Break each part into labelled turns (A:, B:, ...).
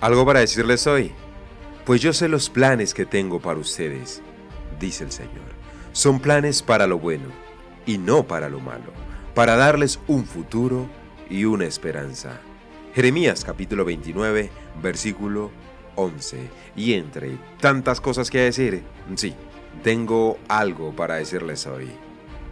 A: Algo para decirles hoy. Pues yo sé los planes que tengo para ustedes, dice el Señor. Son planes para lo bueno y no para lo malo, para darles un futuro y una esperanza. Jeremías capítulo 29, versículo 11. Y entre tantas cosas que decir, sí, tengo algo para decirles hoy.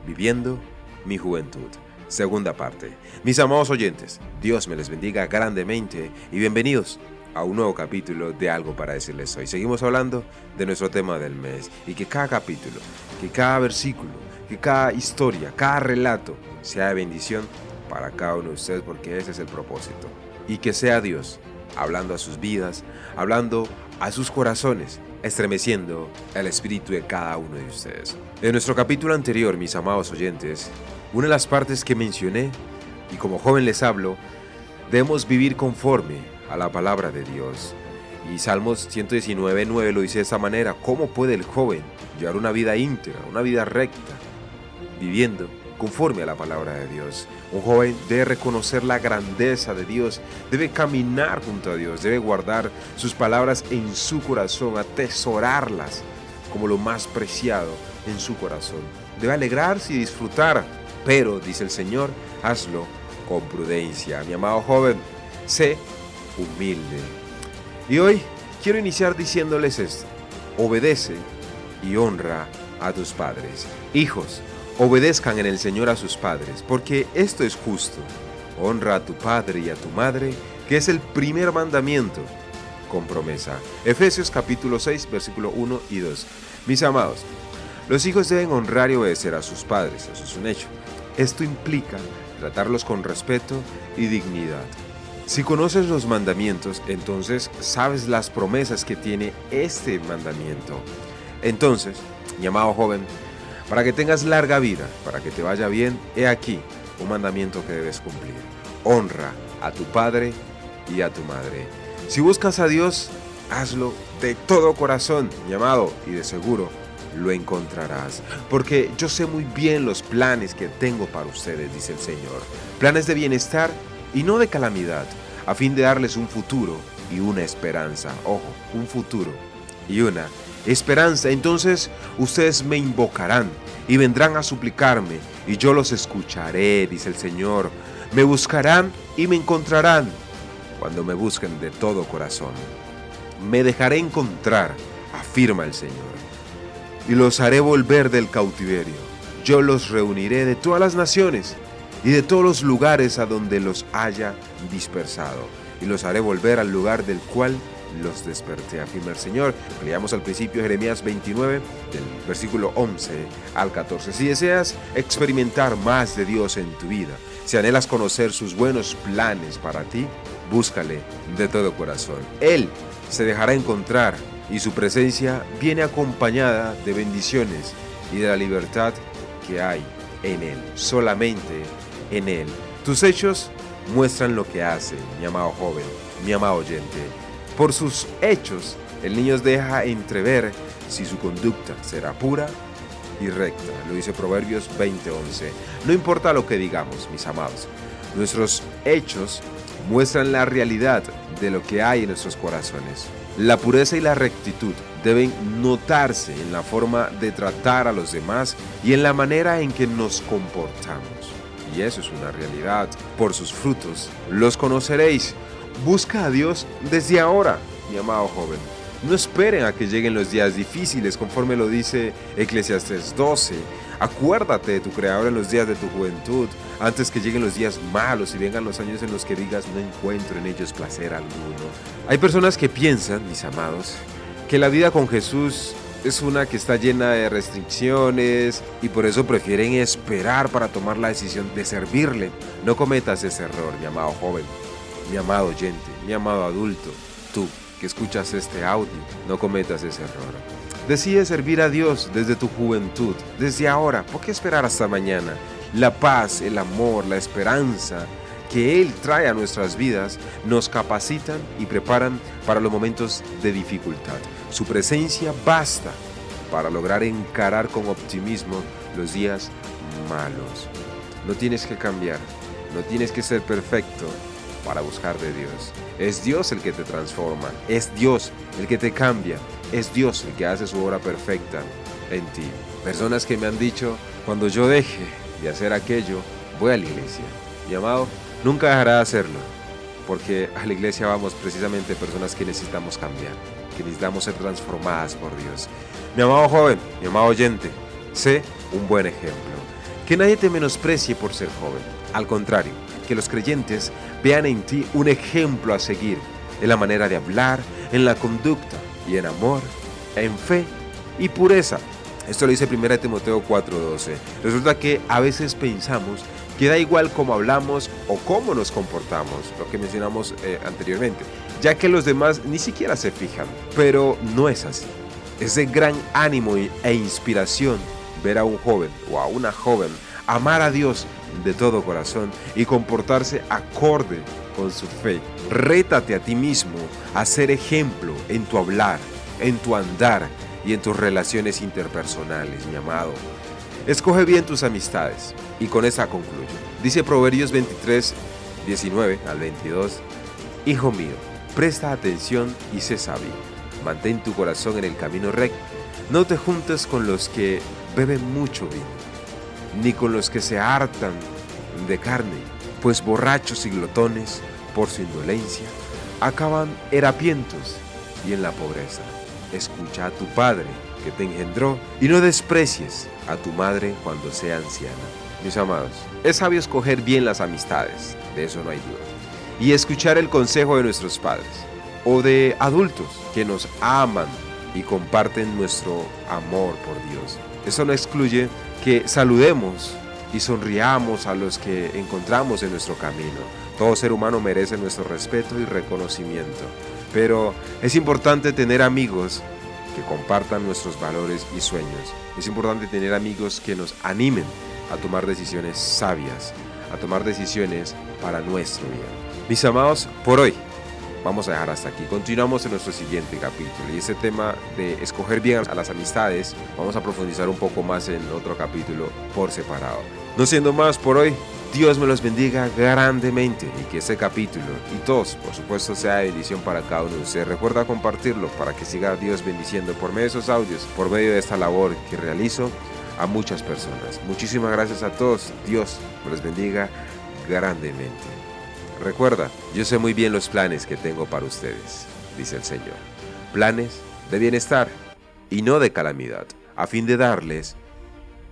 A: Viviendo mi juventud. Segunda parte. Mis amados oyentes, Dios me les bendiga grandemente y bienvenidos a un nuevo capítulo de Algo para decirles hoy. Seguimos hablando de nuestro tema del mes y que cada capítulo, que cada versículo, que cada historia, cada relato sea de bendición para cada uno de ustedes porque ese es el propósito. Y que sea Dios hablando a sus vidas, hablando a sus corazones, estremeciendo el espíritu de cada uno de ustedes. En nuestro capítulo anterior, mis amados oyentes, una de las partes que mencioné, y como joven les hablo, debemos vivir conforme a la palabra de Dios. Y Salmos 119.9 lo dice de esta manera, ¿cómo puede el joven llevar una vida íntegra, una vida recta, viviendo conforme a la palabra de Dios? Un joven debe reconocer la grandeza de Dios, debe caminar junto a Dios, debe guardar sus palabras en su corazón, atesorarlas como lo más preciado en su corazón. Debe alegrarse y disfrutar, pero, dice el Señor, hazlo con prudencia. Mi amado joven, sé humilde. Y hoy quiero iniciar diciéndoles esto. Obedece y honra a tus padres. Hijos, obedezcan en el Señor a sus padres, porque esto es justo. Honra a tu padre y a tu madre, que es el primer mandamiento con promesa. Efesios capítulo 6, versículo 1 y 2. Mis amados, los hijos deben honrar y obedecer a sus padres, eso es un hecho. Esto implica tratarlos con respeto y dignidad. Si conoces los mandamientos, entonces sabes las promesas que tiene este mandamiento. Entonces, mi amado joven, para que tengas larga vida, para que te vaya bien, he aquí un mandamiento que debes cumplir. Honra a tu padre y a tu madre. Si buscas a Dios, hazlo de todo corazón, mi amado, y de seguro lo encontrarás. Porque yo sé muy bien los planes que tengo para ustedes, dice el Señor. Planes de bienestar y no de calamidad, a fin de darles un futuro y una esperanza. Ojo, un futuro y una esperanza. Entonces ustedes me invocarán y vendrán a suplicarme y yo los escucharé, dice el Señor. Me buscarán y me encontrarán cuando me busquen de todo corazón. Me dejaré encontrar, afirma el Señor, y los haré volver del cautiverio. Yo los reuniré de todas las naciones y de todos los lugares a donde los haya dispersado, y los haré volver al lugar del cual los desperté, afirma el Señor. Leíamos al principio Jeremías 29, del versículo 11 al 14. Si deseas experimentar más de Dios en tu vida, si anhelas conocer sus buenos planes para ti, búscale de todo corazón. Él se dejará encontrar y su presencia viene acompañada de bendiciones y de la libertad que hay en Él. Solamente en Él. Tus hechos muestran lo que hace, mi amado joven, mi amado oyente. Por sus hechos, el niño deja entrever si su conducta será pura y recta. Lo dice Proverbios 20:11. No importa lo que digamos, mis amados, nuestros hechos muestran la realidad de lo que hay en nuestros corazones. La pureza y la rectitud deben notarse en la forma de tratar a los demás y en la manera en que nos comportamos eso es una realidad. Por sus frutos los conoceréis. Busca a Dios desde ahora, mi amado joven. No esperen a que lleguen los días difíciles, conforme lo dice Eclesiastes 12. Acuérdate de tu Creador en los días de tu juventud, antes que lleguen los días malos y vengan los años en los que digas no encuentro en ellos placer alguno. Hay personas que piensan, mis amados, que la vida con Jesús es una que está llena de restricciones y por eso prefieren esperar para tomar la decisión de servirle. No cometas ese error, mi amado joven, mi amado oyente, mi amado adulto, tú que escuchas este audio, no cometas ese error. Decide servir a Dios desde tu juventud, desde ahora. ¿Por qué esperar hasta mañana? La paz, el amor, la esperanza que Él trae a nuestras vidas nos capacitan y preparan para los momentos de dificultad. Su presencia basta para lograr encarar con optimismo los días malos. No tienes que cambiar, no tienes que ser perfecto, para buscar de Dios. Es Dios el que te transforma, es Dios el que te cambia, es Dios el que hace su obra perfecta en ti. Personas que me han dicho, cuando yo deje de hacer aquello, voy a la iglesia. Mi amado, nunca dejará de hacerlo, porque a la iglesia vamos precisamente personas que necesitamos cambiar, que necesitamos ser transformadas por Dios. Mi amado joven, mi amado oyente, sé un buen ejemplo. Que nadie te menosprecie por ser joven. Al contrario, que los creyentes vean en ti un ejemplo a seguir en la manera de hablar, en la conducta y en amor, en fe y pureza. Esto lo dice 1 Timoteo 4:12. Resulta que a veces pensamos que da igual cómo hablamos o cómo nos comportamos, lo que mencionamos eh, anteriormente, ya que los demás ni siquiera se fijan. Pero no es así. Es de gran ánimo e inspiración ver a un joven o a una joven amar a Dios de todo corazón y comportarse acorde con su fe. Rétate a ti mismo a ser ejemplo en tu hablar, en tu andar y en tus relaciones interpersonales, mi amado. Escoge bien tus amistades y con esa concluyo. Dice Proverbios 23, 19 al 22, Hijo mío, presta atención y sé sabio. Mantén tu corazón en el camino recto. No te juntes con los que beben mucho vino, ni con los que se hartan de carne, pues borrachos y glotones, por su indolencia, acaban herapientos y en la pobreza. Escucha a tu padre que te engendró y no desprecies a tu madre cuando sea anciana. Mis amados, es sabio escoger bien las amistades, de eso no hay duda, y escuchar el consejo de nuestros padres o de adultos que nos aman y comparten nuestro amor por Dios. Eso no excluye que saludemos y sonriamos a los que encontramos en nuestro camino. Todo ser humano merece nuestro respeto y reconocimiento. Pero es importante tener amigos que compartan nuestros valores y sueños. Es importante tener amigos que nos animen a tomar decisiones sabias, a tomar decisiones para nuestro bien. Mis amados, por hoy vamos a dejar hasta aquí. Continuamos en nuestro siguiente capítulo y ese tema de escoger bien a las amistades vamos a profundizar un poco más en otro capítulo por separado. No siendo más por hoy, Dios me los bendiga grandemente y que este capítulo y todos, por supuesto, sea de bendición para cada uno de ustedes. Recuerda compartirlo para que siga Dios bendiciendo por medio de esos audios, por medio de esta labor que realizo a muchas personas. Muchísimas gracias a todos. Dios me los bendiga grandemente. Recuerda, yo sé muy bien los planes que tengo para ustedes, dice el Señor. Planes de bienestar y no de calamidad, a fin de darles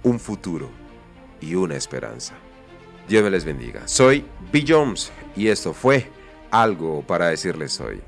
A: un futuro y una esperanza. Dios me les bendiga. Soy Bill Jones y esto fue algo para decirles hoy.